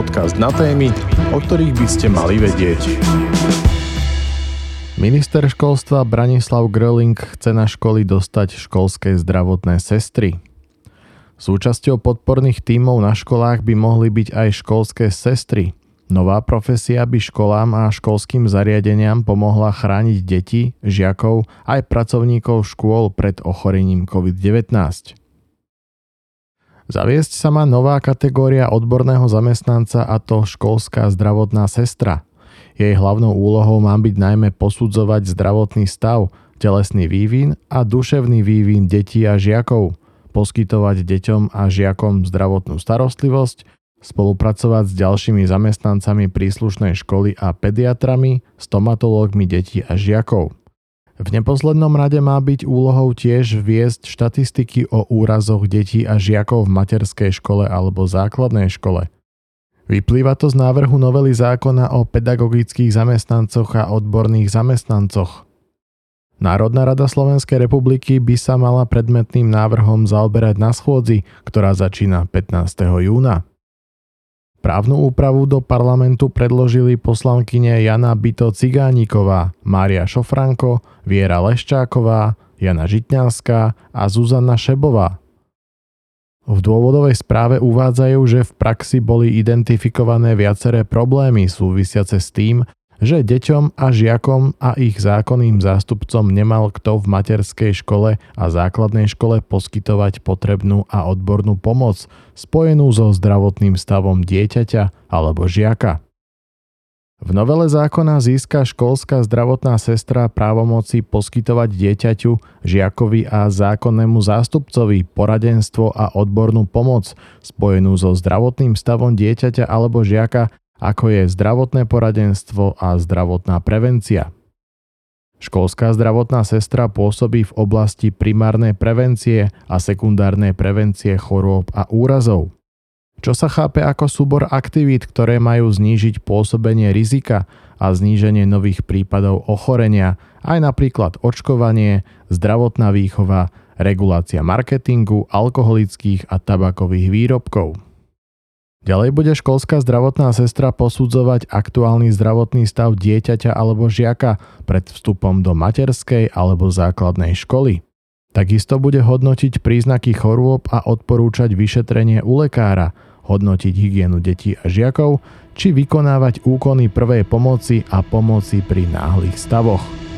Podcast na témy, o ktorých by ste mali vedieť. Minister školstva Branislav Gröling chce na školy dostať školské zdravotné sestry. Súčasťou podporných tímov na školách by mohli byť aj školské sestry. Nová profesia by školám a školským zariadeniam pomohla chrániť deti, žiakov aj pracovníkov škôl pred ochorením COVID-19. Zaviesť sa má nová kategória odborného zamestnanca a to školská zdravotná sestra. Jej hlavnou úlohou má byť najmä posudzovať zdravotný stav, telesný vývin a duševný vývin detí a žiakov, poskytovať deťom a žiakom zdravotnú starostlivosť, spolupracovať s ďalšími zamestnancami príslušnej školy a pediatrami, stomatológmi detí a žiakov. V neposlednom rade má byť úlohou tiež viesť štatistiky o úrazoch detí a žiakov v materskej škole alebo základnej škole. Vyplýva to z návrhu novely zákona o pedagogických zamestnancoch a odborných zamestnancoch. Národná rada Slovenskej republiky by sa mala predmetným návrhom zaoberať na schôdzi, ktorá začína 15. júna. Právnu úpravu do parlamentu predložili poslankyne Jana Bito Cigániková, Mária Šofranko, Viera Leščáková, Jana Žitňanská a Zuzana Šebová. V dôvodovej správe uvádzajú, že v praxi boli identifikované viaceré problémy súvisiace s tým, že deťom a žiakom a ich zákonným zástupcom nemal kto v materskej škole a základnej škole poskytovať potrebnú a odbornú pomoc spojenú so zdravotným stavom dieťaťa alebo žiaka. V novele zákona získa školská zdravotná sestra právomoci poskytovať dieťaťu, žiakovi a zákonnému zástupcovi poradenstvo a odbornú pomoc spojenú so zdravotným stavom dieťaťa alebo žiaka ako je zdravotné poradenstvo a zdravotná prevencia. Školská zdravotná sestra pôsobí v oblasti primárnej prevencie a sekundárnej prevencie chorôb a úrazov. Čo sa chápe ako súbor aktivít, ktoré majú znížiť pôsobenie rizika a zníženie nových prípadov ochorenia, aj napríklad očkovanie, zdravotná výchova, regulácia marketingu, alkoholických a tabakových výrobkov. Ďalej bude školská zdravotná sestra posudzovať aktuálny zdravotný stav dieťaťa alebo žiaka pred vstupom do materskej alebo základnej školy. Takisto bude hodnotiť príznaky chorôb a odporúčať vyšetrenie u lekára, hodnotiť hygienu detí a žiakov, či vykonávať úkony prvej pomoci a pomoci pri náhlych stavoch.